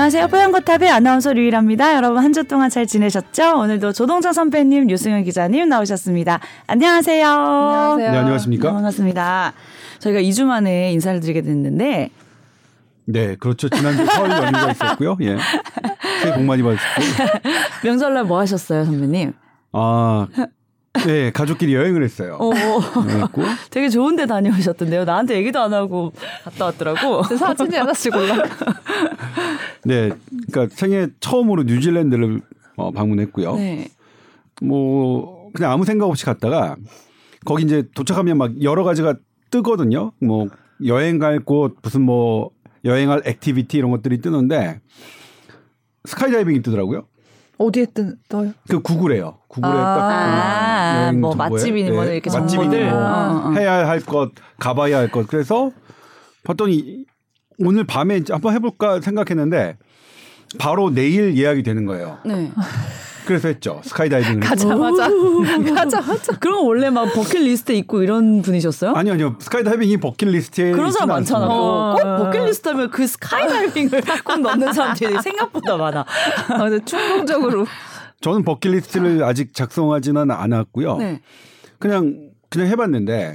안녕하세요. 뽀얀거탑의 아나운서 류일합니다. 여러분 한 주 동안 잘 지내셨죠? 오늘도 조동자 선배님, 유승현 기자님 나오셨습니다. 안녕하세요. 안녕하세요. 네, 안녕하십니까? 네, 반갑습니다. 저희가 2주 만에 인사를 드리게 됐는데 네, 그렇죠. 지난주 설 연휴가 있었고요. 예. 새해 복 많이 받으시고. 명절날 뭐 하셨어요, 선배님? 아, 네, 가족끼리 여행을 했어요. 오, 그랬고 되게 좋은 데 다녀오셨던데요. 나한테 얘기도 안 하고 갔다 왔더라고. 사진이 하나씩 올라. 네, 그러니까 생애 처음으로 뉴질랜드를 어, 방문했고요. 네. 뭐 그냥 아무 생각 없이 갔다가 거기 이제 도착하면 막 여러 가지가 뜨거든요. 뭐 여행 갈 곳 무슨 뭐 여행할 activity 이런 것들이 뜨는데 스카이다이빙이 뜨더라고요. 어디에 뜬 떠요? 그 구글에요. 구글에 아. 딱 아, 여행 뭐 정보에. 맛집이니 뭐니 이렇게 맛집이니 정보들. 뭐 어, 어. 해야 할 것, 가봐야 할 것. 그래서 봤더니 오늘 밤에 한번 해볼까 생각했는데 바로 내일 예약이 되는 거예요. 네. 그래서 했죠. 스카이다이빙을. 가자마자 가자마자 그럼 원래 막 버킷리스트에 있고 이런 분이셨어요? 아니요, 아니요. 스카이다이빙이 버킷리스트에 그런 사람 많잖아. 어. 꼭 버킷리스트 하면 그 스카이다이빙을 꼭 넣는 사람들이 생각보다 많아. 아, 근데 충동적으로 저는 버킷리스트를 아직 작성하지는 않았고요. 네. 그냥 그냥 해봤는데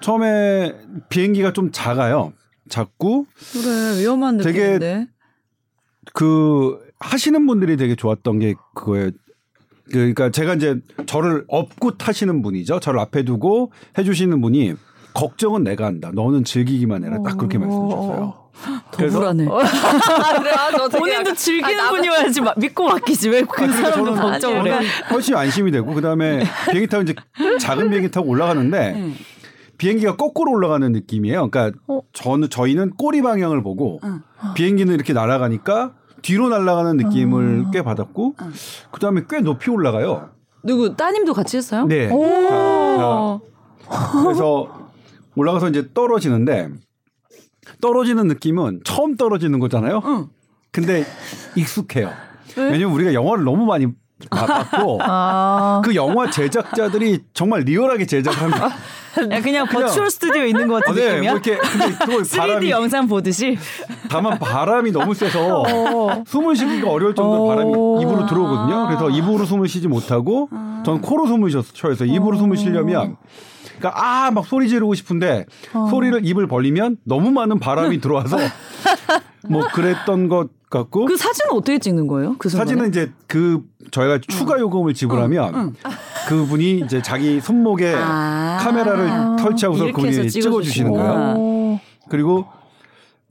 처음에 비행기가 좀 작아요. 작고 그래 위험한 되게 느낌인데. 그 하시는 분들이 되게 좋았던 게 그거예요. 그- 그러니까 제가 이제 저를 업고 타시는 분이죠. 저를 앞에 두고 해주시는 분이 걱정은 내가 한다. 너는 즐기기만 해라. 딱 그렇게 말씀해 주셨어요. 더 불안해. 아, 그래 아, 저 되게 본인도 즐기는 아, 분이어야지 마- 믿고 맡기지 왜 그 사람도 걱정을 해. 훨씬 안심이 되고 그다음에 비행기 타고 이제 작은 비행기 타고 올라가는데 응. 비행기가 거꾸로 올라가는 느낌이에요. 그러니까 어. 저는 저희는 꼬리 방향을 보고 응. 비행기는 이렇게 날아가니까 뒤로 날아가는 느낌을 어. 꽤 받았고 응. 그다음에 꽤 높이 올라가요. 누구 따님도 같이 했어요? 네. 오. 그래서 올라가서 이제 떨어지는데 떨어지는 느낌은 처음 떨어지는 거잖아요. 응. 근데 익숙해요. 왜? 왜냐면 우리가 영화를 너무 많이 봤고 아. 그 영화 제작자들이 정말 리얼하게 제작하는 야, 그냥 버추얼 스튜디오 있는 것 아, 같은 네, 느낌이야? 뭐 이렇게 근데 그걸 3D 바람이 영상 보듯이. 다만 바람이 너무 세서 어. 숨을 쉬기가 어려울 정도로 어. 바람이 입으로 들어오거든요. 그래서 입으로 숨을 쉬지 못하고 저는 코로 숨을 쉬- 쉬어서 입으로 숨을 쉬려면 그러니까 아 막 소리 지르고 싶은데 소리를 입을 벌리면 너무 많은 바람이 들어와서 뭐 그랬던 것 같고 그 사진은 어떻게 찍는 거예요? 그 순간에? 사진은 이제 그 저희가 추가 요금을 지불하면 응. 그분이 이제 자기 손목에 아. 카메라를 설치하고서 그분이 찍어주시는. 거예요. 어. 그리고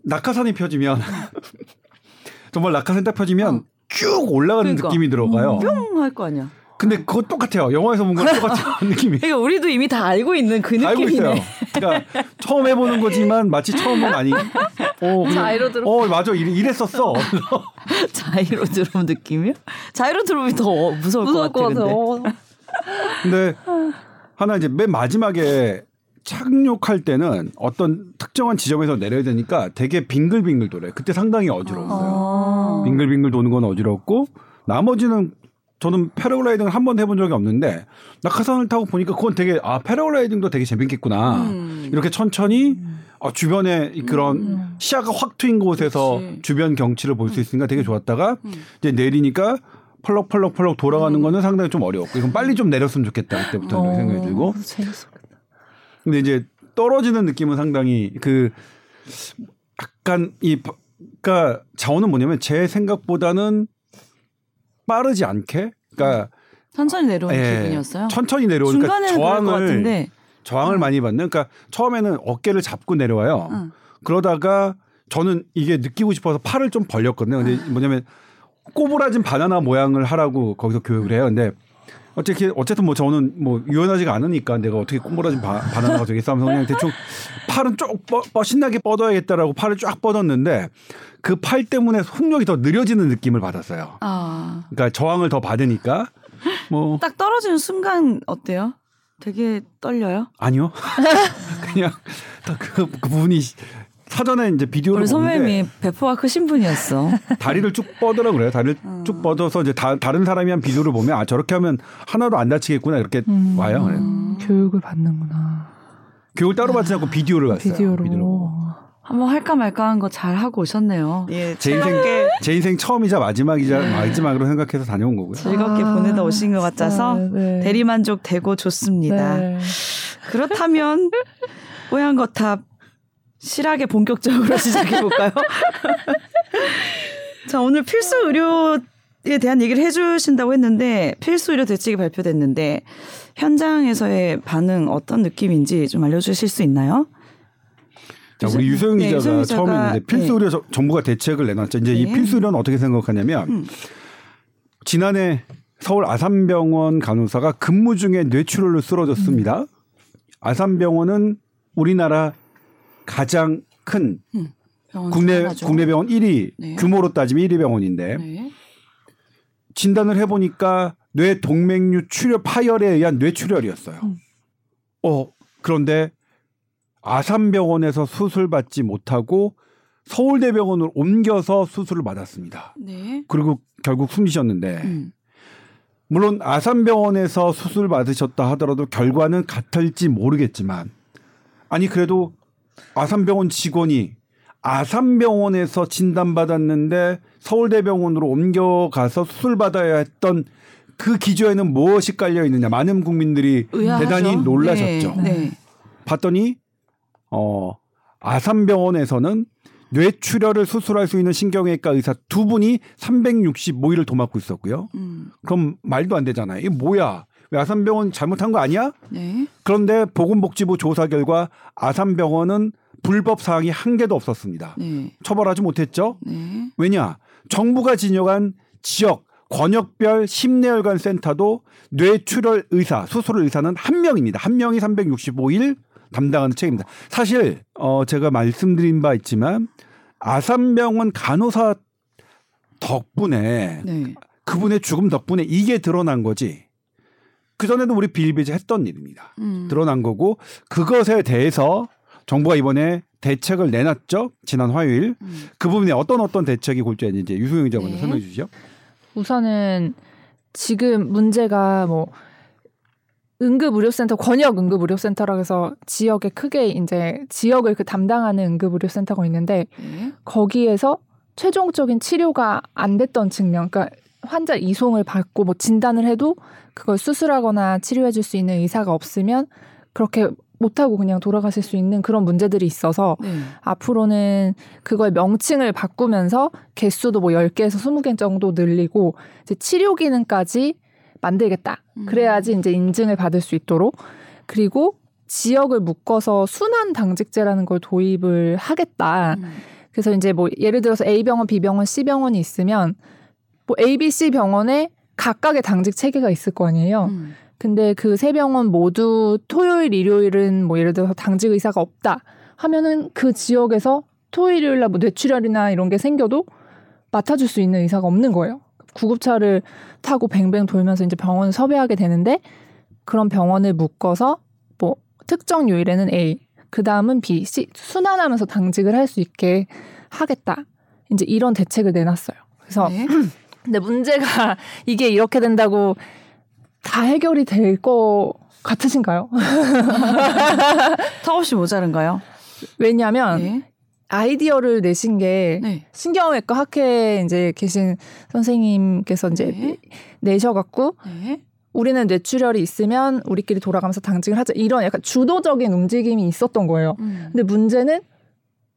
낙하산이 펴지면 정말 낙하산 딱 펴지면 쭉 올라가는 그러니까. 느낌이 들어가요. 뿅 할 거 아니야. 근데 그거 똑같아요. 영화에서 본 거랑 똑같은 느낌이. 그러니까 우리도 이미 다 알고 있는 그 느낌이네. 알고 있어요. 그러니까 처음 해보는 거지만 마치 처음은 아니. 어, 그냥, 자이로 들어. 어 맞아 이래, 이랬 었어. 자이로 드럼 느낌이요? 자이로 드럼이 더 무서울, 무서울 것 같아. 것 근데. 같아. 어. 근데 하나 이제 맨 마지막에 착륙할 때는 어떤 특정한 지점에서 내려야 되니까 되게 빙글빙글 돌아요. 그때 상당히 어지러웠어요. 아. 빙글빙글 도는 건 어지럽고 나머지는 저는 패러글라이딩을 한 번 해본 적이 없는데 낙하산을 타고 보니까 그건 되게 아 패러글라이딩도 되게 재밌겠구나 음. 이렇게 천천히 어, 주변에 이 그런 시야가 확 트인 곳에서 그치. 주변 경치를 볼 수 있으니까 되게 좋았다가 음. 이제 내리니까 펄럭펄럭펄럭 돌아가는 거는 상당히 좀 어려웠고 이건 빨리 좀 내렸으면 좋겠다 그때부터 이렇게 생각이 들고 어, 재밌었겠다. 근데 이제 떨어지는 느낌은 상당히 그 약간 이 바- 그러니까 자원은 뭐냐면 제 생각보다는 빠르지 않게 그러니까 천천히 내려오는 예, 기분이었어요. 천천히 내려오니까 중간에는 그럴 것 저항을 같은데. 저항을 많이 받는 그러니까 처음에는 어깨를 잡고 내려와요. 응. 그러다가 저는 이게 느끼고 싶어서 팔을 좀 벌렸거든요. 근데 뭐냐면 꼬부라진 바나나 모양을 하라고 거기서 교육을 해요. 근데 어떻게 어쨌든 뭐 저는 뭐 유연하지가 않으니까 내가 어떻게 꼬부라진 바, 바나나가 되겠어 하면서 그냥 대충 팔은 쭉 뻗, 뻗- 신나게 뻗어야겠다라고 팔을 쫙 뻗었는데 그 팔 때문에 속력이 더 느려지는 느낌을 받았어요. 아. 그러니까 저항을 더 받으니까 뭐 딱 떨어지는 순간 어때요? 되게 떨려요? 아니요. 그냥 딱그 그 부분이 사전에 이제 비디오를 선배님이 배포가 크신 분이었어. 다리를 쭉 뻗으라 그래요. 다리를 음. 쭉 뻗어서 이제 다, 다른 사람이 한 비디오를 보면 아 저렇게 하면 하나도 안 다치겠구나 이렇게 음. 와요. 그래요. 교육을 받는구나. 교육을 따로 받지 않고 비디오를 봤어요. 비디오로. 비디오를 보고. 한번 할까 말까 한 거 잘 하고 오셨네요. 예, 제 인생 제 인생 처음이자 마지막이자 마지막으로 생각해서 다녀온 거고요. 즐겁게 아, 보내다 오신 것 같아서 네. 대리만족 되고 좋습니다. 네. 그렇다면 뽀얀 거탑 실하게 본격적으로 시작해 볼까요? 자 오늘 필수 의료에 대한 얘기를 해 주신다고 했는데 필수 의료 대책이 발표됐는데 현장에서의 반응 어떤 느낌인지 좀 알려 주실 수 있나요? 자, 우리 유소영 네, 기자가 유소영 기자가, 처음에 이제 필수 네. 의료 저- 정부가 대책을 내놨죠. 이제 이 네. 필수 의료는 어떻게 생각하냐면 음. 지난해 서울 아산병원 간호사가 근무 중에 뇌출혈로 쓰러졌습니다. 음. 아산병원은 우리나라 가장 큰 병원 국내 하나죠. 국내 병원 1위 네. 규모로 따지면 1위 병원인데 네. 진단을 해보니까 뇌 동맥류 출혈 파열에 의한 뇌출혈이었어요. 음. 어 그런데 아산병원에서 수술 받지 못하고 서울대병원으로 옮겨서 수술을 받았습니다. 네. 그리고 결국 숨지셨는데 음. 물론 아산병원에서 수술 받으셨다 하더라도 결과는 같을지 모르겠지만 아니 그래도 아산병원 직원이 아산병원에서 진단받았는데 서울대병원으로 옮겨가서 수술 받아야 했던 그 기조에는 무엇이 깔려 있느냐 많은 국민들이 의아하죠. 대단히 놀라셨죠. 네. 네. 봤더니 어 아산병원에서는 뇌출혈을 수술할 수 있는 신경외과 의사 두 분이 365일을 도맡고 있었고요. 음. 그럼 말도 안 되잖아요. 이게 뭐야? 왜 아산병원 잘못한 거 아니야? 네. 그런데 보건복지부 조사 결과 아산병원은 불법 사항이 한 개도 없었습니다. 네. 처벌하지 못했죠. 네. 왜냐? 정부가 진영한 지역 권역별 심내혈관 센터도 뇌출혈 의사, 수술 의사는 한 명입니다. 한 명이 365일 담당하는 책입니다. 사실 어 제가 말씀드린 바 있지만 아산병원 간호사 덕분에 네. 그분의 죽음 덕분에 이게 드러난 거지. 그 전에도 우리 비일비재 했던 일입니다. 음. 드러난 거고 그것에 대해서 정부가 이번에 대책을 내놨죠. 지난 화요일. 음. 그 부분에 어떤 어떤 대책이 골자있는지 유소영 기자 먼저 네. 설명해 주시죠. 우선은 지금 문제가 뭐 응급의료센터 권역 응급의료센터라고 해서 지역에 크게 이제 지역을 그 담당하는 응급의료센터가 있는데 네. 거기에서 최종적인 치료가 안 됐던 측면, 그러니까 환자 이송을 받고 뭐 진단을 해도 그걸 수술하거나 치료해 줄 수 있는 의사가 없으면 그렇게 못하고 그냥 돌아가실 수 있는 그런 문제들이 있어서 네. 앞으로는 그걸 명칭을 바꾸면서 개수도 뭐 10개에서 20개 정도 늘리고 이제 치료 기능까지 만들겠다. 음. 그래야지 이제 인증을 받을 수 있도록 그리고 지역을 묶어서 순환 당직제라는 걸 도입을 하겠다. 음. 그래서 이제 뭐 예를 들어서 A 병원, B 병원, C 병원이 있으면 뭐 A, B, C 병원에 각각의 당직 체계가 있을 거 아니에요. 음. 근데 그 세 병원 모두 토요일, 일요일은 뭐 예를 들어서 당직 의사가 없다 하면은 그 지역에서 토요일, 일요일 날뭐 뇌출혈이나 이런 게 생겨도 맡아줄 수 있는 의사가 없는 거예요. 구급차를 타고 뱅뱅 돌면서 이제 병원을 섭외하게 되는데 그런 병원을 묶어서 뭐 특정 요일에는 A, 그 다음은 B, C 순환하면서 당직을 할 수 있게 하겠다. 이제 이런 대책을 내놨어요. 그래서 네. 근데 문제가 이게 이렇게 된다고 다 해결이 될 거 같으신가요? 턱없이 모자른가요? 왜냐하면 네. 아이디어를 내신 게 네. 신경외과 학회에 이제 계신 선생님께서 이제 네. 내셔갖고 네. 우리는 뇌출혈이 있으면 우리끼리 돌아가면서 당직을 하자 이런 약간 주도적인 움직임이 있었던 거예요. 음. 근데 문제는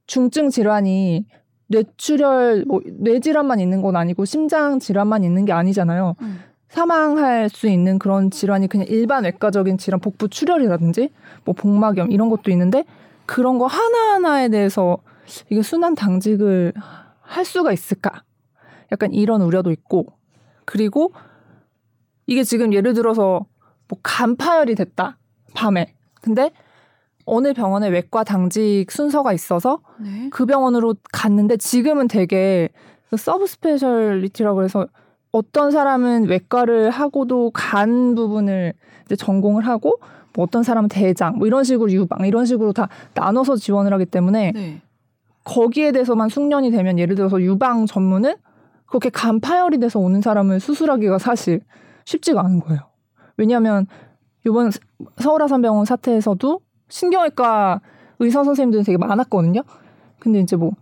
중증 질환이 뇌출혈, 뭐 뇌질환만 있는 건 아니고 심장 질환만 있는 게 아니잖아요. 음. 사망할 수 있는 그런 질환이 그냥 일반 외과적인 질환, 복부 출혈이라든지 뭐 복막염 이런 것도 있는데 그런 거 하나하나에 대해서 이게 순환 당직을 할 수가 있을까? 약간 이런 우려도 있고 그리고 이게 지금 예를 들어서 뭐 간파열이 됐다 밤에 근데 어느 병원에 외과 당직 순서가 있어서 네. 그 병원으로 갔는데 지금은 되게 그 sub specialty라고 해서 어떤 사람은 외과를 하고도 간 부분을 이제 전공을 하고 뭐 어떤 사람은 대장 뭐 이런 식으로 유방 이런 식으로 다 나눠서 지원을 하기 때문에 네. 거기에 대해서만 숙련이 되면 예를 들어서 유방 전문은 그렇게 간 파열이 돼서 오는 사람을 수술하기가 사실 쉽지가 않은 거예요. 왜냐하면 이번 서울아산병원 사태에서도 신경외과 의사 선생님들이 되게 많았거든요. 근데 이제 뭐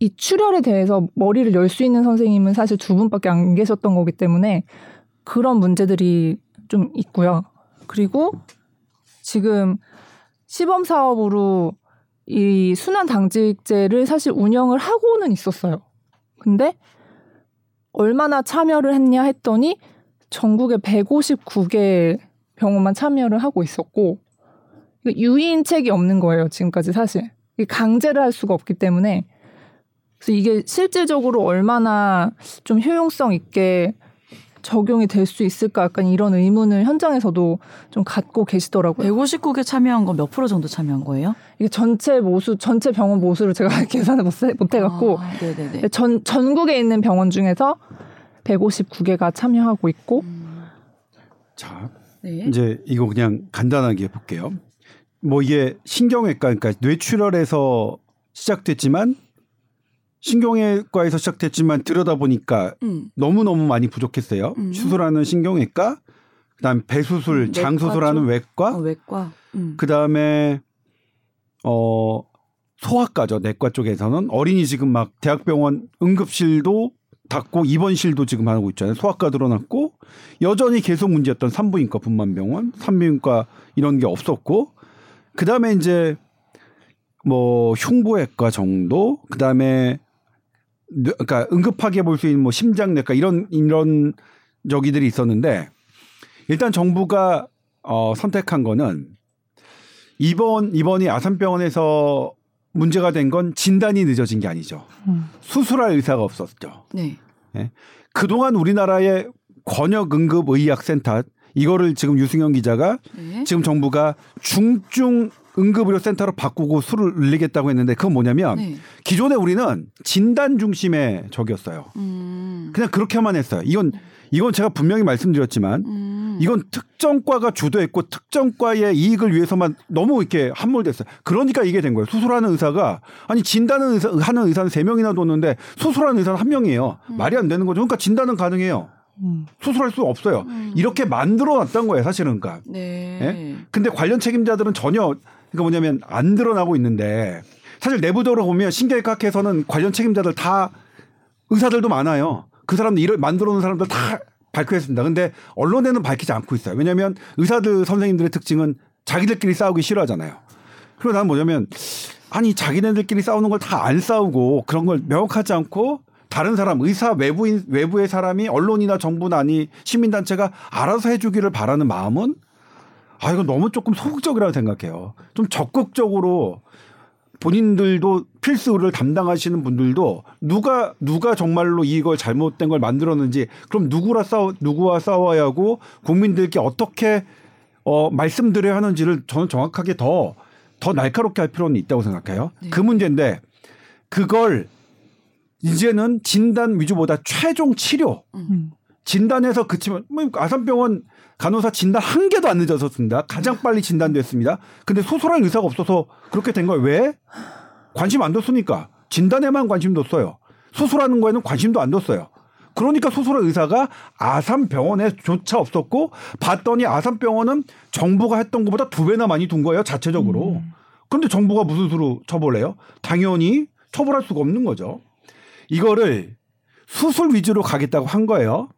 이 출혈에 대해서 머리를 열 수 있는 선생님은 사실 두 분밖에 안 계셨던 거기 때문에 그런 문제들이 좀 있고요. 그리고 지금 시범 사업으로 이 순환 당직제를 사실 운영을 하고는 있었어요. 근데 얼마나 참여를 했냐 했더니 전국에 159개 병원만 참여를 하고 있었고 유인책이 없는 거예요 지금까지 사실 강제를 할 수가 없기 때문에 그래서 이게 실질적으로 얼마나 좀 효용성 있게 적용이 될 수 있을까 약간 이런 의문을 현장에서도 좀 갖고 계시더라고요. 159개 참여한 건 몇 프로 정도 참여한 거예요? 이게 전체 모수 전체 병원 모수를 제가 계산을 못, 못 해갖고 아, 네네네. 전 전국에 있는 병원 중에서 159개가 참여하고 있고 자, 네. 이제 이거 그냥 간단하게 해볼게요. 뭐 이게 신경외과, 그러니까 뇌출혈에서 시작됐지만 신경외과에서 시작됐지만 들여다 보니까 음. 너무 너무 많이 부족했어요. 음. 수술하는 신경외과, 그다음 배수술, 음, 장수술하는 쪽. 외과, 어, 외과. 음. 그다음에 어 소아과죠. 내과 쪽에서는 어린이 지금 막 대학병원 응급실도 닫고 입원실도 지금 하고 있잖아요. 소아과 늘어났고 여전히 계속 문제였던 산부인과 분만병원, 산부인과 이런 게 없었고 그 다음에 이제 뭐 흉부외과 정도 그 다음에 뇌- 그러니까 응급하게 볼 수 있는 뭐 심장내과 이런 이런 저기들이 있었는데 일단 정부가 어 선택한 거는 이번 이번이 아산병원에서 문제가 된 건 진단이 늦어진 게 아니죠. 음. 수술할 의사가 없었죠. 네. 그동안 우리나라의 권역 응급 의학센터 이거를 지금 유승현 기자가 네. 지금 정부가 중증 응급의료 센터로 바꾸고 수를 늘리겠다고 했는데 그건 뭐냐면 네. 기존에 우리는 진단 중심의 적이었어요. 음. 그냥 그렇게만 했어요. 이건 이건 제가 분명히 말씀드렸지만 음. 이건 특정과가 주도했고 특정과의 이익을 위해서만 너무 이렇게 함몰됐어요. 그러니까 이게 된 거예요. 수술하는 의사가 아니 진단은 의사, 하는 의사는 세 명이나 뒀는데 수술하는 의사는 한 명이에요. 말이 안 되는 거죠. 그러니까 진단은 가능해요. 음. 수술할 수 없어요. 음. 이렇게 만들어 놨던 거예요, 사실은. 그러니까. 네. 예? 근데 관련 책임자들은 전혀 그러니까 뭐냐면 안 드러나고 있는데 사실 내부적으로 보면 신경외과에서는 관련 책임자들 다 의사들도 많아요. 그 사람들 일을 만들어 놓은 사람들 다 밝혀냈습니다. 근데 언론에는 밝히지 않고 있어요. 왜냐하면 의사들 선생님들의 특징은 자기들끼리 싸우기 싫어하잖아요. 그리고 나는 뭐냐면 아니 자기네들끼리 싸우는 걸 다 안 싸우고 그런 걸 명확하지 않고 다른 사람 의사 외부인 외부의 사람이 언론이나 정부나 아니 시민단체가 알아서 해주기를 바라는 마음은 아 이건 너무 조금 소극적이라고 생각해요. 좀 적극적으로 본인들도 필수 의료를 담당하시는 분들도 누가 누가 정말로 이걸 잘못된 걸 만들었는지 그럼 누구라 싸워 누구와 싸워야 하고 국민들께 어떻게 어 말씀드려야 하는지를 저는 정확하게 더더 날카롭게 할 필요는 있다고 생각해요. 네. 그 문제인데 그걸 이제는 진단 위주보다 최종 치료 음. 진단에서 그치면 뭐 아산병원 간호사 진단 한 개도 안 늦어졌습니다. 가장 빨리 진단됐습니다. 근데 수술할 의사가 없어서 그렇게 된 거예요. 왜? 관심 안 뒀으니까. 진단에만 관심 뒀어요. 수술하는 거에는 관심도 안 뒀어요. 그러니까 수술할 의사가 아산병원에 조차 없었고 봤더니 아산병원은 정부가 했던 것보다 두 배나 많이 둔 거예요. 자체적으로. 그런데 정부가 무슨 수로 처벌해요? 당연히 처벌할 수가 없는 거죠. 이거를 수술 위주로 가겠다고 한 거예요.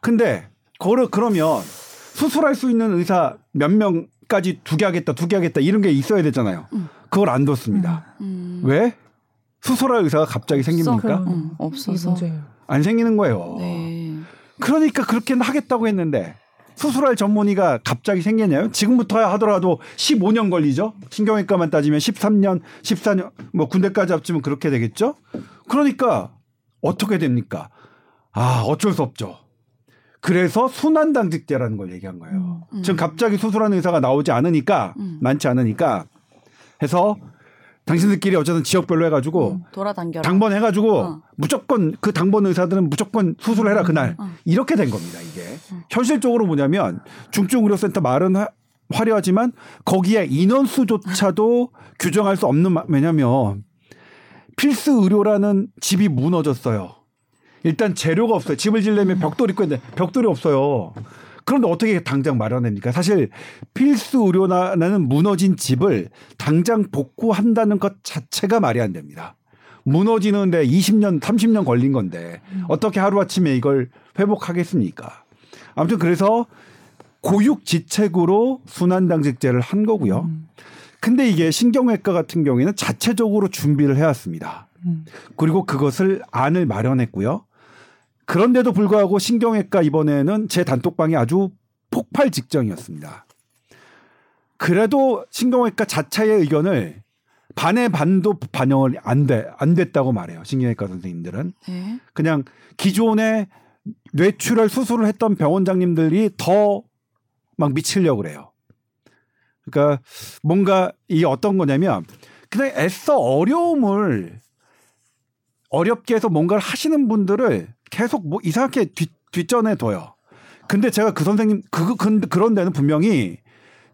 근데 그거를 그러면 수술할 수 있는 의사 몇 명까지 두 개 하겠다, 두 개 하겠다 이런 게 있어야 되잖아요. 그걸 안 뒀습니다. 음. 왜? 수술할 의사가 갑자기 생깁니까? 음, 없어서. 안 생기는 거예요. 네. 그러니까 그렇게 하겠다고 했는데 수술할 전문의가 갑자기 생겼냐요? 지금부터 하더라도 15년 걸리죠. 신경외과만 따지면 13년, 14년, 뭐 군대까지 합치면 그렇게 되겠죠. 그러니까 어떻게 됩니까? 아 어쩔 수 없죠. 그래서 순환당직제라는 걸 얘기한 거예요. 음. 지금 갑자기 수술하는 의사가 나오지 않으니까 음. 많지 않으니까 해서 당신들끼리 어쨌든 지역별로 해가지고 음, 돌아당겨라. 당번 해가지고 어. 무조건 그 당번 의사들은 무조건 수술해라 그날. 어. 이렇게 된 겁니다 이게. 현실적으로 뭐냐면 중증의료센터 말은 화- 화려하지만 거기에 인원수조차도 규정할 수 없는 마- 왜냐면 필수 의료라는 집이 무너졌어요. 일단 재료가 없어요. 집을 지려면 벽돌 있고 있는데 벽돌이 없어요 그런데 어떻게 당장 마련합니까? 사실 필수 의료나는 무너진 집을 당장 복구한다는 것 자체가 말이 안 됩니다. 무너지는데 20년, 30년 걸린 건데 어떻게 하루아침에 이걸 회복하겠습니까? 아무튼 그래서 고육지책으로 순환당직제를 한 거고요. 근데 이게 신경외과 같은 경우에는 자체적으로 준비를 해왔습니다. 그리고 그것을 안을 마련했고요. 그런데도 불구하고 신경외과 이번에는 제 단톡방이 아주 폭발 직전이었습니다. 그래도 신경외과 자체의 의견을 반의 반도 반영을 안 돼, 안 됐다고 말해요. 신경외과 선생님들은. 네. 그냥 기존에 뇌출혈 수술을 했던 병원장님들이 더 막 미치려고 그래요. 그러니까 뭔가 이 어떤 거냐면 그냥 애써 어려움을 어렵게 해서 뭔가를 하시는 분들을 계속 뭐 이상하게 뒷, 뒷전에 둬요. 근데 제가 그 선생님 그, 그 그런 데는 분명히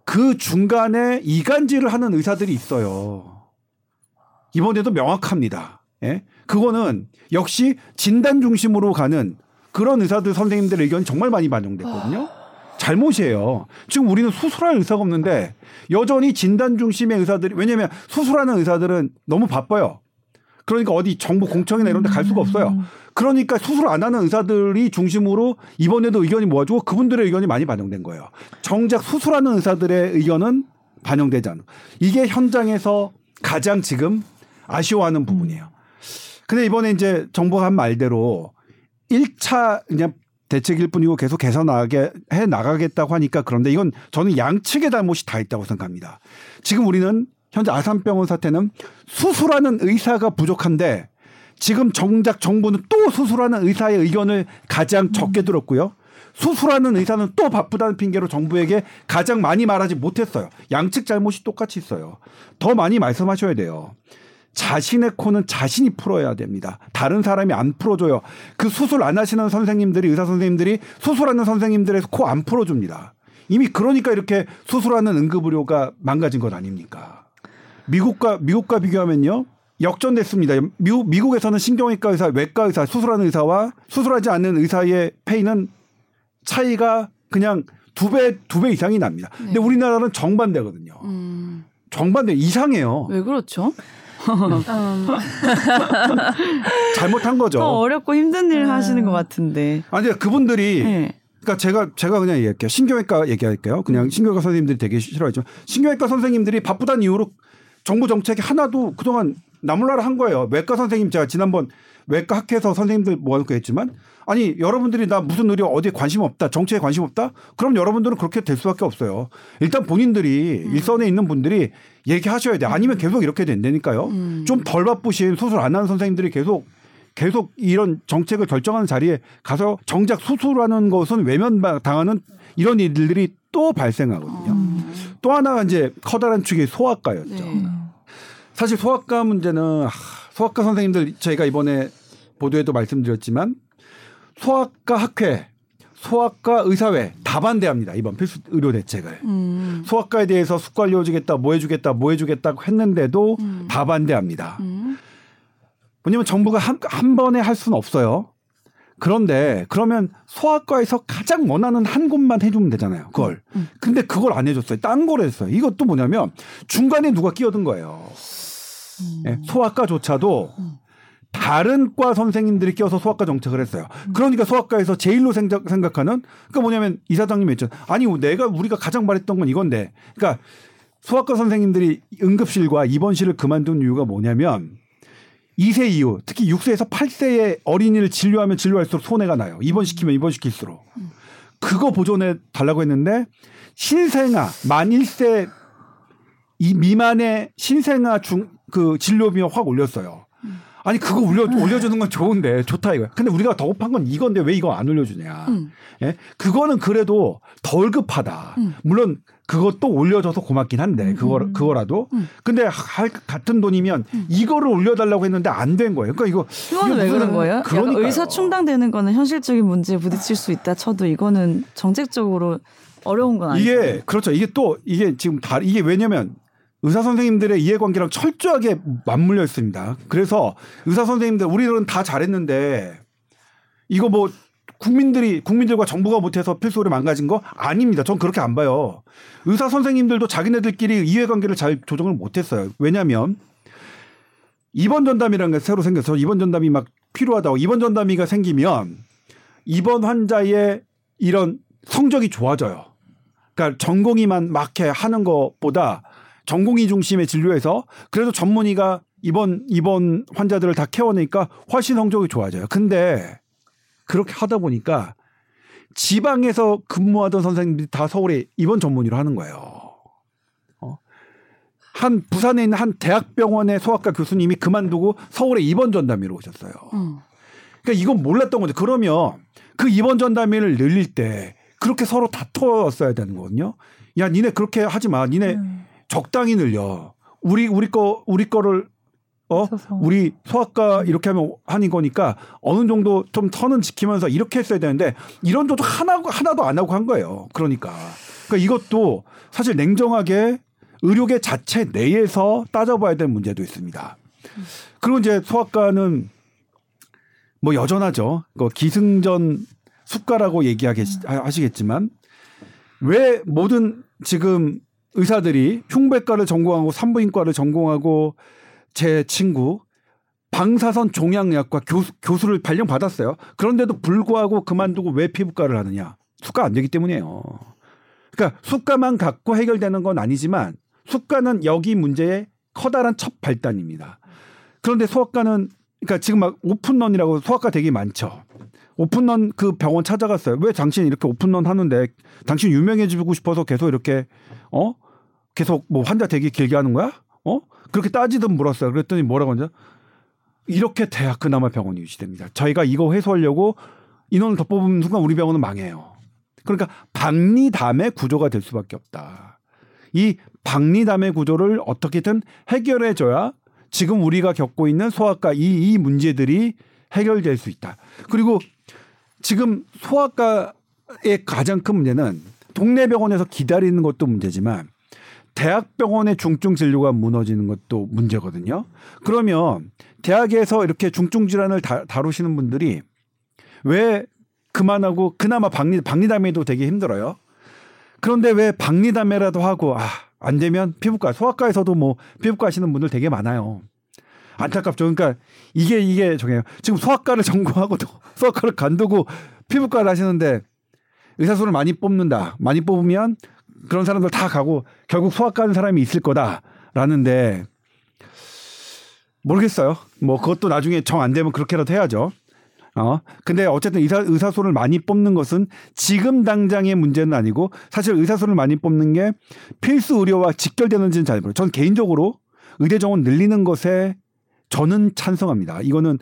그 중간에 이간질을 하는 의사들이 있어요. 이번에도 명확합니다. 예? 그거는 역시 진단 중심으로 가는 그런 의사들 선생님들의 의견이 정말 많이 반영됐거든요. 잘못이에요. 지금 우리는 수술할 의사가 없는데 여전히 진단 중심의 의사들이 왜냐하면 수술하는 의사들은 너무 바빠요. 그러니까 어디 정부 공청이나 이런 데 갈 수가 없어요. 그러니까 수술 안 하는 의사들이 중심으로 이번에도 의견이 모아지고 그분들의 의견이 많이 반영된 거예요. 정작 수술하는 의사들의 의견은 반영되지 않아. 이게 현장에서 가장 지금 아쉬워하는 부분이에요. 근데 이번에 이제 정부가 한 말대로 1차 그냥 대책일 뿐이고 계속 개선하게 해 나가겠다고 하니까 그런데 이건 저는 양측의 잘못이 다 있다고 생각합니다. 지금 우리는 현재 아산병원 사태는 수술하는 의사가 부족한데 지금 정작 정부는 또 수술하는 의사의 의견을 가장 적게 들었고요. 수술하는 의사는 또 바쁘다는 핑계로 정부에게 가장 많이 말하지 못했어요. 양측 잘못이 똑같이 있어요. 더 많이 말씀하셔야 돼요. 자신의 코는 자신이 풀어야 됩니다. 다른 사람이 안 풀어줘요. 그 수술 안 하시는 선생님들이 의사 선생님들이 수술하는 선생님들의 코안 풀어줍니다. 이미 그러니까 이렇게 수술하는 응급의료가 망가진 것 아닙니까? 미국과 미국과 비교하면요. 역전됐습니다. 미국, 미국에서는 신경외과 의사, 외과 의사, 수술하는 의사와 수술하지 않는 의사의 페이는 차이가 그냥 두 배, 두 배 이상이 납니다. 근데 네. 우리나라는 정반대거든요. 음, 정반대 이상해요. 왜 그렇죠? 음, 잘못한 거죠. 더 어렵고 힘든 일 음. 하시는 것 같은데. 아니 그분들이 네. 그러니까 제가 제가 그냥 얘기할게요. 신경외과 얘기할게요. 그냥 신경외과 선생님들이 되게 싫어하죠. 신경외과 선생님들이 바쁘다는 이유로 정부 정책이 하나도 그동안 나몰라라 한 거예요. 외과 선생님 제가 지난번 외과 학회에서 선생님들 모아놓고 했지만 아니 여러분들이 나 무슨 의료 어디에 관심 없다 정책에 관심 없다 그럼 여러분들은 그렇게 될 수밖에 없어요. 일단 본인들이 일선에 있는 분들이 얘기하셔야 돼. 아니면 계속 이렇게 된다니까요. 음. 좀덜 바쁘신 수술 안 하는 선생님들이 계속 계속 이런 정책을 결정하는 자리에 가서 정작 수술하는 것은 외면 당하는 이런 일들이 또 발생하거든요. 음. 또 하나가 이제 커다란 축이 소아과였죠. 네. 사실 소아과 문제는 하, 소아과 선생님들 저희가 이번에 보도에도 말씀드렸지만 소아과 학회, 소아과 의사회 다 반대합니다. 이번 필수 의료 대책을. 음. 소아과에 대해서 숙관료 주겠다, 뭐 해주겠다, 뭐 해주겠다고 했는데도 음. 다 반대합니다. 음. 왜냐면 정부가 한, 한 번에 할 수는 없어요. 그런데 그러면 소아과에서 가장 원하는 한 곳만 해주면 되잖아요. 그걸. 음. 근데 그걸 안 해줬어요. 딴 걸 했어요. 이것도 뭐냐면 중간에 누가 끼어든 거예요. 음. 예, 소아과조차도 다른 과 선생님들이 껴서 소아과 정책을 했어요. 그러니까 소아과에서 제일로 생각, 생각하는 그러니까 뭐냐면 이사장님이 했죠. 아니 내가 우리가 가장 말했던 건 이건데. 그러니까 소아과 선생님들이 응급실과 입원실을 그만둔 이유가 뭐냐면 2세 이후 특히 6세에서 8세의 어린이를 진료하면 진료할수록 손해가 나요. 입원시키면 입원시킬수록. 그거 보존해 달라고 했는데 신생아 만 1세 이 미만의 신생아 중 그 진료비만 확 올렸어요. 아니 그거 올려 올려주는 건 좋은데 좋다 이거야. 근데 우리가 더 급한 건 이건데 왜 이거 안 올려주냐? 음. 예, 그거는 그래도 덜 급하다. 음. 물론 그것도 올려줘서 고맙긴 한데 그거 그거라도. 음. 근데 할 같은 돈이면 이거를 올려달라고 했는데 안 된 거예요. 그러니까 이거 이거는 이게 왜 그런 거예요? 약간 그러니까요. 의사 충당되는 거는 현실적인 문제에 부딪힐 수 있다 쳐도 이거는 정책적으로 어려운 건 아니죠. 이게 그렇죠. 이게 또 이게 지금 다 이게 왜냐면 의사 선생님들의 이해관계랑 철저하게 맞물려 있습니다. 그래서 의사 선생님들 우리들은 다 잘했는데 이거 뭐 국민들이 국민들과 정부가 못해서 필수 의료 망가진 거 아닙니다. 전 그렇게 안 봐요. 의사 선생님들도 자기네들끼리 이해관계를 잘 조정을 못했어요. 왜냐하면 입원 전담이라는 게 새로 생겨서 입원 전담이 막 필요하다고 입원 전담이가 생기면 입원 환자의 이런 성적이 좋아져요. 그러니까 전공의만 막해 하는 것보다 전공의 중심의 진료에서 그래도 전문의가 입원 입원 환자들을 다 케어내니까 훨씬 성적이 좋아져요. 근데 그렇게 하다 보니까 지방에서 근무하던 선생님들이 다 서울에 입원 전문의로 하는 거예요. 어? 한 부산에 있는 한 대학병원의 소아과 교수님이 그만두고 서울에 입원 전담의로 오셨어요. 음. 그러니까 이건 몰랐던 건데 그러면 그 입원 전담의를 늘릴 때 그렇게 서로 다투었어야 되는 거거든요. 야, 니네 그렇게 하지 마. 니네 음. 적당히 늘려. 우리 우리 거 우리 거를 어. 우리 소아과 이렇게 하면 하는 거니까 어느 정도 좀 선은 지키면서 이렇게 했어야 되는데 이런 것도 하나 하나도 안 하고 한 거예요. 그러니까 그러니까 이것도 사실 냉정하게 의료계 자체 내에서 따져봐야 될 문제도 있습니다. 그리고 이제 소아과는 뭐 여전하죠. 그 기승전 숙가라고 얘기하시겠지만 왜 모든 지금 의사들이 흉배과를 전공하고 산부인과를 전공하고 제 친구 방사선 종양약과 교수, 교수를 발령 받았어요. 그런데도 불구하고 그만두고 왜 피부과를 하느냐? 수가 안 되기 때문이에요. 그러니까 수가만 갖고 해결되는 건 아니지만 수가는 여기 문제의 커다란 첫 발단입니다. 그런데 소아과는 그러니까 지금 막 오픈런이라고 소아과 되게 많죠. 오픈런 그 병원 찾아갔어요. 왜 당신 이렇게 오픈런 하는데 당신 유명해지고 싶어서 계속 이렇게 어 계속 뭐 환자 되게 길게 하는 거야? 어 그렇게 따지듯 물었어요. 그랬더니 뭐라고 하냐? 이렇게 돼야 그나마 병원이 유지됩니다. 저희가 이거 해소하려고 인원을 더 뽑은 순간 우리 병원은 망해요. 그러니까 박리담의 구조가 될 수밖에 없다. 이 박리담의 구조를 어떻게든 해결해 줘야 지금 우리가 겪고 있는 소아과 이, 이 문제들이 해결될 수 있다. 그리고 지금 소아과의 가장 큰 문제는 동네 병원에서 기다리는 것도 문제지만 대학병원의 중증 진료가 무너지는 것도 문제거든요. 그러면 대학에서 이렇게 중증 질환을 다, 다루시는 분들이 왜 그만하고 그나마 박리 박리담에도 되게 힘들어요. 그런데 왜 박리담에라도 하고 아, 안 되면 피부과 소아과에서도 뭐 피부과 하시는 분들 되게 많아요. 안타깝죠. 그러니까 이게 이게 저게요. 지금 소아과를 전공하고도 소아과를 간두고 피부과를 하시는데 의사 수를 많이 뽑는다. 많이 뽑으면 그런 사람들 다 가고 결국 소아과 하는 사람이 있을 거다라는데 모르겠어요. 뭐 그것도 나중에 정 안 되면 그렇게라도 해야죠. 어. 근데 어쨌든 의사, 의사소를 많이 뽑는 것은 지금 당장의 문제는 아니고 사실 의사소를 많이 뽑는 게 필수 의료와 직결되는지는 잘 모르겠어요. 전 개인적으로 의대 정원 늘리는 것에 저는 찬성합니다. 이거는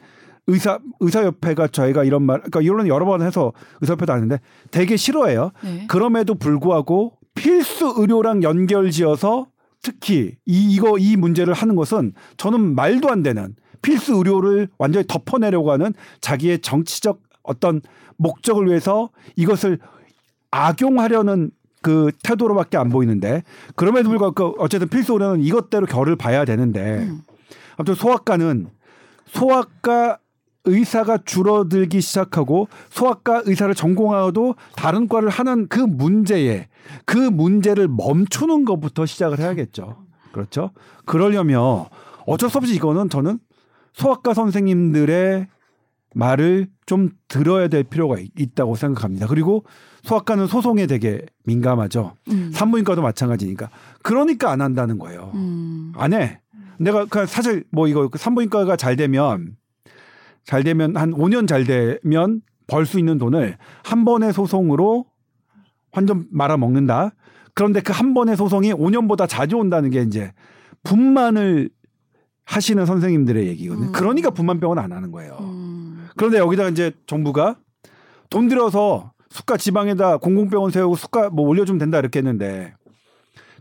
의사 의사협회가 저희가 이런 말 그러니까 이런 여러 번 해서 의사협회도 아는데 되게 싫어해요. 네. 그럼에도 불구하고 필수 의료랑 연결지어서 특히 이 이거 이 문제를 하는 것은 저는 말도 안 되는 필수 의료를 완전히 덮어내려고 하는 자기의 정치적 어떤 목적을 위해서 이것을 악용하려는 그 태도로밖에 안 보이는데 그럼에도 불구하고 그 어쨌든 필수 의료는 이것대로 결을 봐야 되는데 음. 아무튼 소아과는 소아과 의사가 줄어들기 시작하고 소아과 의사를 전공하고도 다른 과를 하는 그 문제에 그 문제를 멈추는 것부터 시작을 해야겠죠. 그렇죠. 그러려면 어쩔 수 없이 이거는 저는 소아과 선생님들의 말을 좀 들어야 될 필요가 있- 있다고 생각합니다. 그리고 소아과는 소송에 되게 민감하죠. 음. 산부인과도 마찬가지니까. 그러니까 안 한다는 거예요. 음. 안 해. 내가 그 사실 뭐 이거 그 산부인과가 잘 되면 잘 되면 한 5년 잘 되면 벌 수 있는 돈을 한 번의 소송으로 완전 말아 먹는다. 그런데 그 한 번의 소송이 5년보다 자주 온다는 게 이제 분만을 하시는 선생님들의 얘기거든요. 음. 그러니까 분만병원 안 하는 거예요. 음. 그런데 여기다가 이제 정부가 돈 들여서 수가 지방에다 공공병원 세우고 수가 뭐 올려주면 된다 이렇게 했는데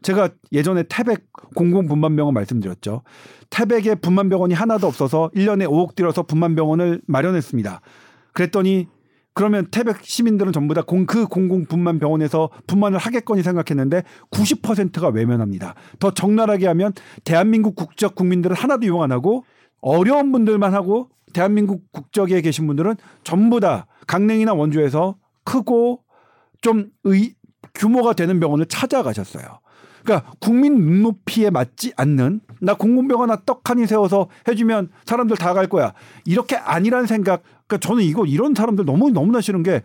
제가 예전에 태백 공공분만병원 말씀드렸죠. 태백에 분만병원이 하나도 없어서 1년에 5억 들여서 분만병원을 마련했습니다. 그랬더니 그러면 태백 시민들은 전부 다공그 공공분만병원에서 분만을 하겠거니 생각했는데 90%가 외면합니다. 더 적나라하게 하면 대한민국 국적 국민들은 하나도 이용 안 하고 어려운 분들만 하고 대한민국 국적에 계신 분들은 전부 다 강릉이나 원주에서 크고 좀 의, 규모가 되는 병원을 찾아가셨어요. 그러니까 국민 눈높이에 맞지 않는 나 공공병원 하나 떡하니 세워서 해주면 사람들 다 갈 거야. 이렇게 안이한 생각. 그러니까 저는 이거 이런 사람들 너무 너무나 싫은 게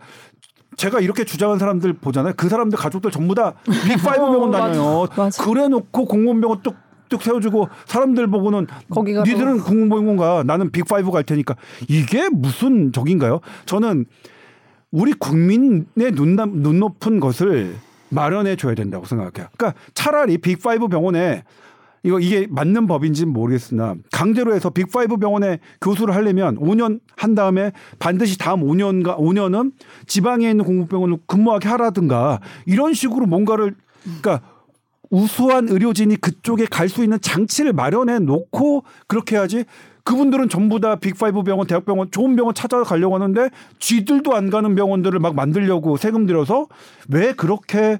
제가 이렇게 주장한 사람들 보잖아요. 그 사람들 가족들 전부 다 Big Five 병원 어, 다녀요. 맞아, 맞아. 그래놓고 공공병원 뚝. 뚝 세워주고 사람들 보고는 거기가 니들은 공공병원 가 나는 Big Five 갈 테니까 이게 무슨 짓인가요? 저는 우리 국민의 눈, 눈 높은 것을 마련해 줘야 된다고 생각해요. 그러니까 차라리 Big Five 병원에 이거 이게 맞는 법인지는 모르겠으나 강제로 해서 Big Five 병원에 교수를 하려면 5년 한 다음에 반드시 다음 5년가 5년은 지방에 있는 공공병원을 근무하게 하라든가 이런 식으로 뭔가를 그러니까 우수한 의료진이 그쪽에 갈 수 있는 장치를 마련해 놓고 그렇게 해야지 그분들은 전부 다 Big Five 병원, 대학병원, 좋은 병원 찾아가려고 하는데 쥐들도 안 가는 병원들을 막 만들려고 세금 들여서 왜 그렇게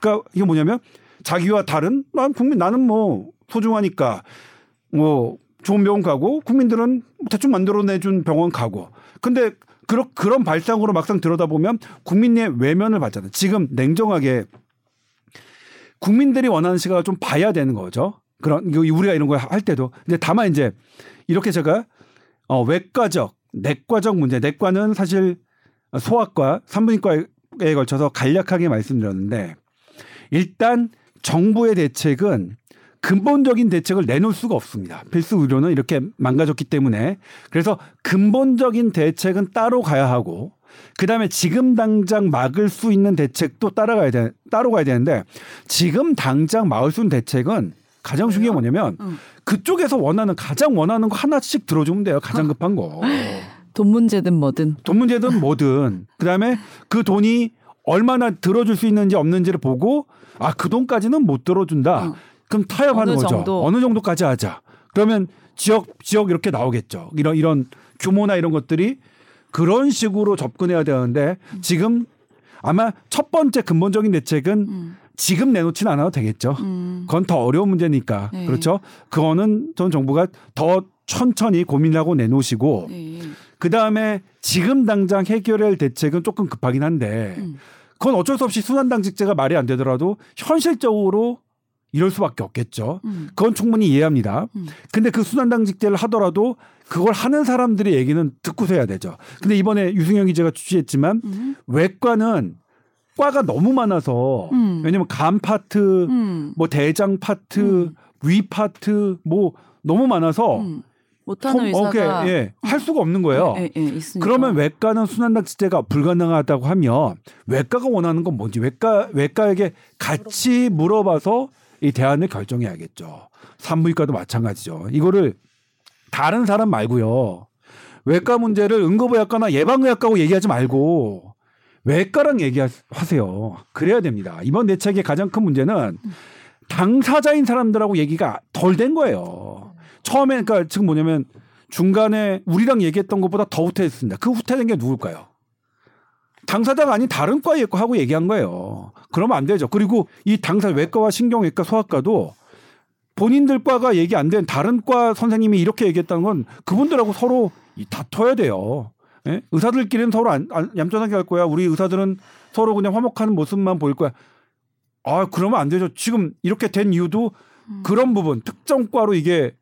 그러니까 이게 뭐냐면 자기와 다른 난 국민 나는 뭐 소중하니까 뭐 좋은 병원 가고 국민들은 대충 만들어내준 병원 가고 근데 그런 그런 발상으로 막상 들여다보면 국민의 외면을 받잖아요. 지금 냉정하게 국민들이 원하는 시각을 좀 봐야 되는 거죠. 그런 우리가 이런 걸할 때도 근데 다만 이제 이렇게 제가 어 외과적 내과적 문제 내과는 사실 소아과 산부인과에 걸쳐서 간략하게 말씀드렸는데 일단 정부의 대책은 근본적인 대책을 내놓을 수가 없습니다. 필수 의료는 이렇게 망가졌기 때문에 그래서 근본적인 대책은 따로 가야 하고 그다음에 지금 당장 막을 수 있는 대책도 따라가야 돼 따로 가야 되는데 지금 당장 막을 수 있는 대책은 가장 중요한 게 뭐냐면 그쪽에서 원하는 가장 원하는 거 하나씩 들어주면 돼요. 가장 급한 거. 돈 문제든 뭐든. 돈 문제든 뭐든 그다음에 그 돈이 얼마나 들어줄 수 있는지 없는지를 보고 아 그 돈까지는 못 들어준다. 어. 그럼 타협하는 어느 거죠. 정도. 어느 정도까지 하자. 그러면 지역 지역 이렇게 나오겠죠. 이런 이런 규모나 이런 것들이 그런 식으로 접근해야 되는데 지금 아마 첫 번째 근본적인 대책은 음. 지금 내놓지는 않아도 되겠죠. 음. 그건 더 어려운 문제니까 네. 그렇죠. 그거는 전 정부가 더 천천히 고민하고 내놓으시고 네. 그 다음에 지금 당장 해결할 대책은 조금 급하긴 한데 음. 그건 어쩔 수 없이 순환당직제가 말이 안 되더라도 현실적으로 이럴 수밖에 없겠죠. 음. 그건 충분히 이해합니다. 음. 근데 그 순환당직제를 하더라도 그걸 하는 사람들의 얘기는 듣고서 해야 되죠. 근데 이번에 유승현 기자가 취재했지만 음. 외과는 과가 너무 많아서 음. 왜냐면 간 파트, 음. 뭐 대장 파트, 음. 위 파트 뭐 너무 많아서 음. 못하는 통- 의사가 오케이, 예, 할 수가 없는 거예요. 예, 예, 있으니까. 그러면 외과는 순환당직제가 불가능하다고 하면 외과가 원하는 건 뭔지 외과 외과에게 같이 물어봐서 이 대안을 결정해야겠죠. 산부인과도 마찬가지죠. 이거를 다른 사람 말고요. 외과 문제를 응급의학과나 예방의학과고 얘기하지 말고 외과랑 얘기하세요. 그래야 됩니다. 이번 대책의 가장 큰 문제는 당사자인 사람들하고 얘기가 덜 된 거예요. 처음에 그러니까 지금 뭐냐면 중간에 우리랑 얘기했던 것보다 더 후퇴했습니다. 그 후퇴된 게 누굴까요? 당사자가 아닌 다른 과에 하고 얘기한 거예요. 그러면 안 되죠. 그리고 이 당사 외과와 신경외과 소아과도 본인들 과가 얘기 안 된 다른 과 선생님이 이렇게 얘기했다는 건 그분들하고 서로 이 다퉈야 돼요. 예? 의사들끼리는 서로 안, 안- 얌전하게 할 거야. 우리 의사들은 서로 그냥 화목하는 모습만 보일 거야. 아, 그러면 안 되죠. 지금 이렇게 된 이유도 그런 부분, 특정 과로 이게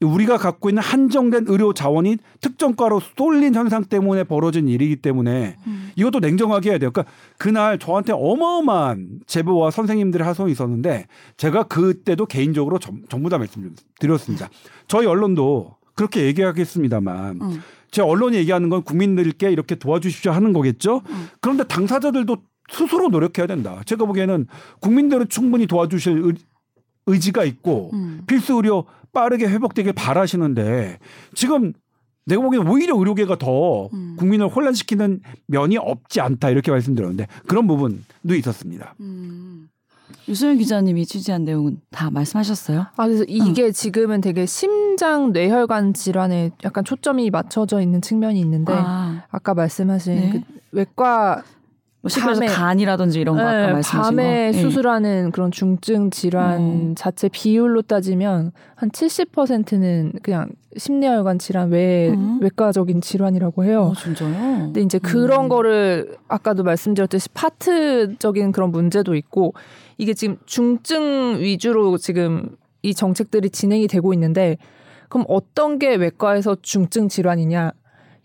우리가 갖고 있는 한정된 의료 자원이 특정 과로 쏠린 현상 때문에 벌어진 일이기 때문에 음. 이것도 냉정하게 해야 돼요. 그러니까 그날 저한테 어마어마한 제보와 선생님들의 하소연이 있었는데 제가 그때도 개인적으로 전, 전부 다 말씀드렸습니다. 저희 언론도 그렇게 얘기하겠습니다만 음. 제 언론이 얘기하는 건 국민들께 이렇게 도와주십시오 하는 거겠죠. 음. 그런데 당사자들도 스스로 노력해야 된다. 제가 보기에는 국민들은 충분히 도와주실 의, 의지가 있고 음. 필수 의료 빠르게 회복되길 바라시는데 지금 내가 보기에는 오히려 의료계가 더 음. 국민을 혼란시키는 면이 없지 않다 이렇게 말씀드렸는데 그런 부분도 있었습니다. 음. 유소연 기자님이 취재한 내용은 다 말씀하셨어요? 아 그래서 이게 지금은 되게 심장 뇌혈관 질환에 약간 초점이 맞춰져 있는 측면이 있는데 아, 아까 말씀하신 네. 그 외과 뭐 밤에- 간이라든지 이런 거 아까 네, 말씀하신 밤에 거. 예. 수술하는 그런 중증 질환 어. 자체 비율로 따지면 한 70%는 그냥 심내혈관 질환 외 음. 외과적인 질환이라고 해요. 어, 진짜요? 근데 이제 그런 음. 거를 아까도 말씀드렸듯이 파트적인 그런 문제도 있고 이게 지금 중증 위주로 지금 이 정책들이 진행이 되고 있는데 그럼 어떤 게 외과에서 중증 질환이냐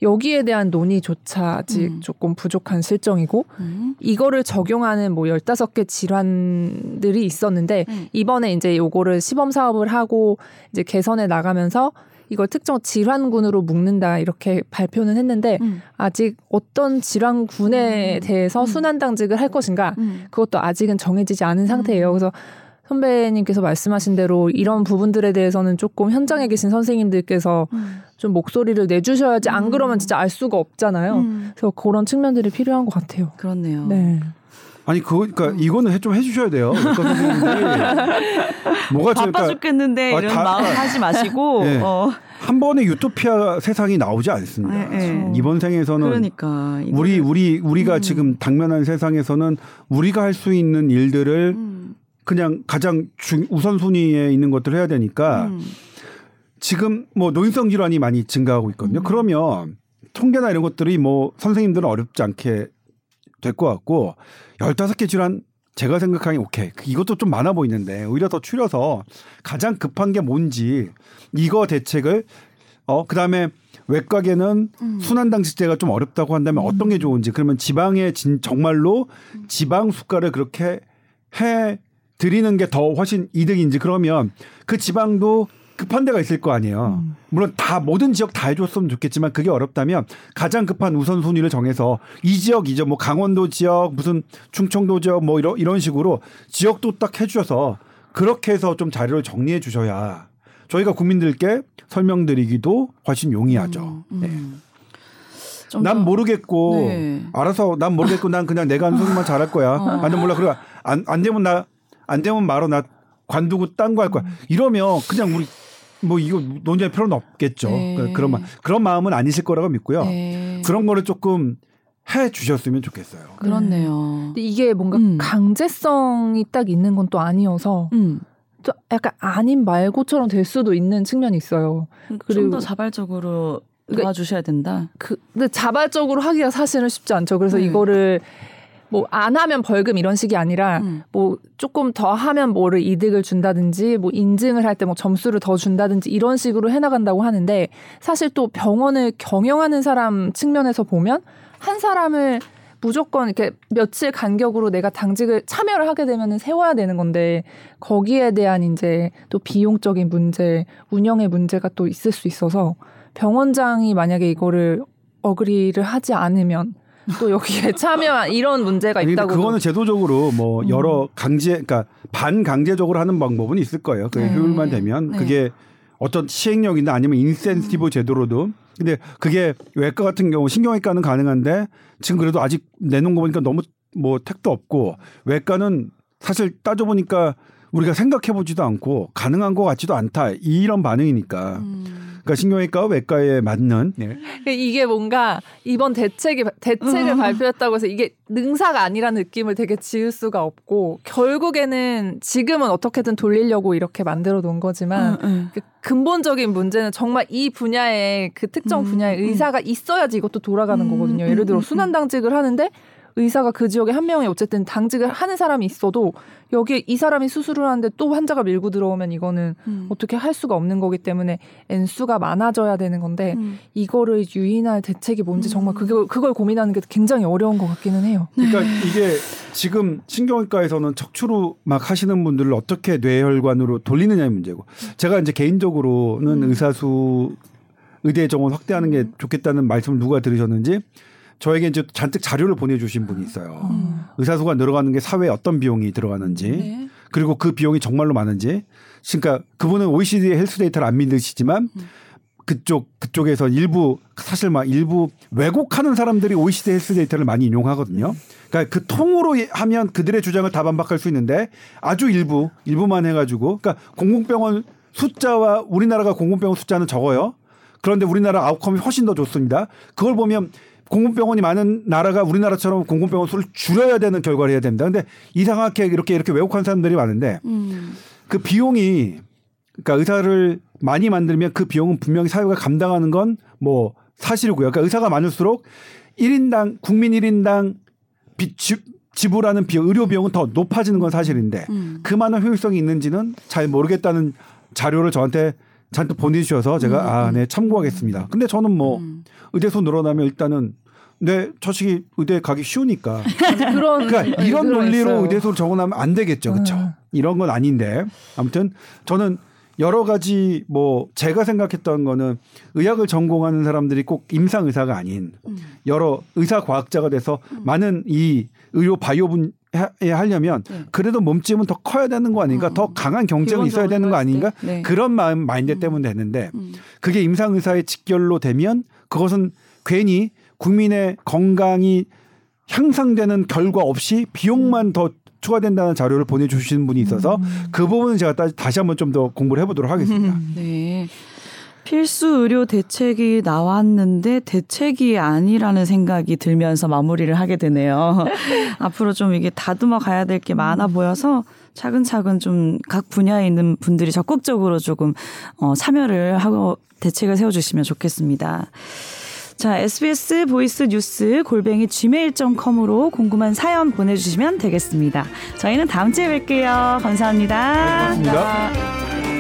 여기에 대한 논의조차 아직 음. 조금 부족한 실정이고 음. 이거를 적용하는 뭐 15개 질환들이 있었는데 음. 이번에 이제 요거를 시범 사업을 하고 이제 개선해 나가면서 이걸 특정 질환군으로 묶는다 이렇게 발표는 했는데 음. 아직 어떤 질환군에 음. 대해서 음. 순환 당직을 할 것인가 음. 그것도 아직은 정해지지 않은 상태예요. 음. 그래서 선배님께서 말씀하신 대로 이런 부분들에 대해서는 조금 현장에 계신 선생님들께서 음. 좀 목소리를 내주셔야지 안 음. 그러면 진짜 알 수가 없잖아요. 음. 그래서 그런 측면들이 필요한 것 같아요. 그렇네요. 네. 아니 그거 그러니까 이거는 해- 좀 해주셔야 돼요. 뭐가 바빠 그러니까 죽겠는데 아, 이런 다- 마음 하지 마시고 네. 어. 한 번에 유토피아 세상이 나오지 않습니다. 네, 네. 이번 생에서는 그러니까 우리 우리 우리가 음. 지금 당면한 세상에서는 우리가 할 수 있는 일들을 음. 그냥 가장 중, 우선순위에 있는 것들을 해야 되니까 음. 지금 뭐 노인성 질환이 많이 증가하고 있거든요. 음. 그러면 통계나 이런 것들이 뭐 선생님들은 어렵지 않게 될 것 같고 15개 질환 제가 생각하기엔 오케이. 이것도 좀 많아 보이는데 오히려 더 추려서 가장 급한 게 뭔지 이거 대책을 어 그다음에 외과계는 음. 순환 당직제가 좀 어렵다고 한다면 어떤 게 좋은지 그러면 지방에 진 정말로 지방 수가를 그렇게 해 드리는 게 더 훨씬 이득인지 그러면 그 지방도 급한 데가 있을 거 아니에요. 물론 다 모든 지역 다 해줬으면 좋겠지만 그게 어렵다면 가장 급한 우선 순위를 정해서 이 지역 이제 뭐 강원도 지역 무슨 충청도 지역 뭐 이런 이런 식으로 지역도 딱 해주셔서 그렇게 해서 좀 자료를 정리해 주셔야 저희가 국민들께 설명드리기도 훨씬 용이하죠. 음. 네. 좀난 더- 모르겠고 네. 알아서 난 모르겠고 난 그냥 내가 하는 소리만 잘할 거야. 어. 안 몰라. 그래 안, 안 되면 나 안 되면 말어 나 관두고 딴 거 할 거야. 이러면 그냥 우리 뭐 이거 논의할 필요는 없겠죠. 네. 그- 그런 마, 그런 마음은 아니실 거라고 믿고요. 네. 그런 거를 조금 해 주셨으면 좋겠어요. 그렇네요. 근데 이게 뭔가 음. 강제성이 딱 있는 건 또 아니어서 음. 또 약간 아닌 말고처럼 될 수도 있는 측면이 있어요. 좀 그리고- 더 자발적으로 그러니까- 도와주셔야 된다. 그 근데 자발적으로 하기가 사실은 쉽지 않죠. 그래서 네. 이거를 뭐 안 하면 벌금 이런 식이 아니라 음. 뭐 조금 더 하면 뭐를 이득을 준다든지 뭐 인증을 할 때 뭐 점수를 더 준다든지 이런 식으로 해나간다고 하는데 사실 또 병원을 경영하는 사람 측면에서 보면 한 사람을 무조건 이렇게 며칠 간격으로 내가 당직을 참여를 하게 되면은 세워야 되는 건데 거기에 대한 이제 또 비용적인 문제, 운영의 문제가 또 있을 수 있어서 병원장이 만약에 이거를 어그리를 하지 않으면 또 여기에 참여 이런 문제가 있다고 그거는 제도적으로 뭐 음. 여러 강제, 그러니까 반강제적으로 하는 방법은 있을 거예요. 그 네. 효율만 되면 네. 그게 어떤 시행령이나 아니면 인센티브 음. 제도로도. 근데 그게 외과 같은 경우 신경외과는 가능한데 지금 그래도 아직 내놓은 거 보니까 너무 뭐 택도 없고 외과는 사실 따져보니까 우리가 생각해보지도 않고 가능한 것 같지도 않다 이런 반응이니까. 음. 그러니까 신경외과와 외과에 맞는 네. 이게 뭔가 이번 대책이 대책을 음. 발표했다고 해서 이게 능사가 아니라는 느낌을 되게 지울 수가 없고 결국에는 지금은 어떻게든 돌리려고 이렇게 만들어 놓은 거지만 음, 음. 그 근본적인 문제는 정말 이 분야에 그 특정 음, 분야의 음. 의사가 있어야지 이것도 돌아가는 음, 거거든요. 음, 예를 들어 음, 순환 당직을 하는데 의사가 그 지역에 한 명이 어쨌든 당직을 하는 사람이 있어도 여기에 이 사람이 수술을 하는데 또 환자가 밀고 들어오면 이거는 음. 어떻게 할 수가 없는 거기 때문에 N수가 많아져야 되는 건데 음. 이거를 유인할 대책이 뭔지 정말 음. 그걸, 그걸 고민하는 게 굉장히 어려운 것 같기는 해요. 그러니까 이게 지금 신경외과에서는 척추로 막 하시는 분들을 어떻게 뇌혈관으로 돌리느냐의 문제고 제가 이제 개인적으로는 음. 의사수 의대 정원 확대하는 게 좋겠다는 말씀을 누가 들으셨는지 저에게 이제 잔뜩 자료를 보내주신 분이 있어요. 음. 의사수가 늘어가는 게 사회에 어떤 비용이 들어가는지 네. 그리고 그 비용이 정말로 많은지 그러니까 그분은 OECD Health Data를 안 믿으시지만 음. 그쪽 그쪽에서 일부 사실 막 일부 왜곡하는 사람들이 OECD Health Data를 많이 인용하거든요. 그러니까 그 통으로 하면 그들의 주장을 다 반박할 수 있는데 아주 일부 일부만 해가지고 그러니까 공공병원 숫자와 우리나라가 공공병원 숫자는 적어요. 그런데 우리나라 outcome이 훨씬 더 좋습니다. 그걸 보면 공공병원이 많은 나라가 우리나라처럼 공공병원 수를 줄여야 되는 결과를 해야 됩니다. 근데 이상하게 이렇게 이렇게 왜곡한 사람들이 많은데 음. 그 비용이 그러니까 의사를 많이 만들면 그 비용은 분명히 사회가 감당하는 건 뭐 사실이고요. 그러니까 의사가 많을수록 1인당 국민 1인당 비, 지, 지불하는 비용, 의료 비용은 더 높아지는 건 사실인데 음. 그 많은 효율성이 있는지는 잘 모르겠다는 자료를 저한테 잔뜩 보내주셔서 제가 음, 아, 네 참고하겠습니다. 근데 저는 뭐 음. 의대소 늘어나면 일단은 내 처식이 의대 가기 쉬우니까 그런 그러니까 네, 이런 논리로 있어요. 의대소를 적어놓으면 안 되겠죠, 그렇죠? 음. 이런 건 아닌데 아무튼 저는 여러 가지 뭐 제가 생각했던 거는 의학을 전공하는 사람들이 꼭 임상 의사가 아닌 음. 여러 의사 과학자가 돼서 많은 이 의료 바이오 분야에 하려면 네. 그래도 몸집은 더 커야 되는 거 아닌가? 음. 더 강한 경쟁이 있어야 되는 거 아닌가? 네. 그런 마음 마인드 때문에 되는데 음. 그게 임상 의사의 직결로 되면 그것은 괜히 국민의 건강이 향상되는 결과 없이 비용만 더 추가된다는 자료를 보내주시는 분이 있어서 음. 그 부분은 제가 따- 다시 한번 좀 더 공부를 해보도록 하겠습니다. 네. 필수 의료 대책이 나왔는데 대책이 아니라는 생각이 들면서 마무리를 하게 되네요. 앞으로 좀 이게 다듬어 가야 될 게 많아 보여서 차근차근 좀 각 분야에 있는 분들이 적극적으로 조금 어, 참여를 하고 대책을 세워주시면 좋겠습니다. 자, SBS voice news 골뱅이 gmail.com으로 궁금한 사연 보내주시면 되겠습니다. 저희는 다음 주에 뵐게요. 감사합니다. 네, 고맙습니다.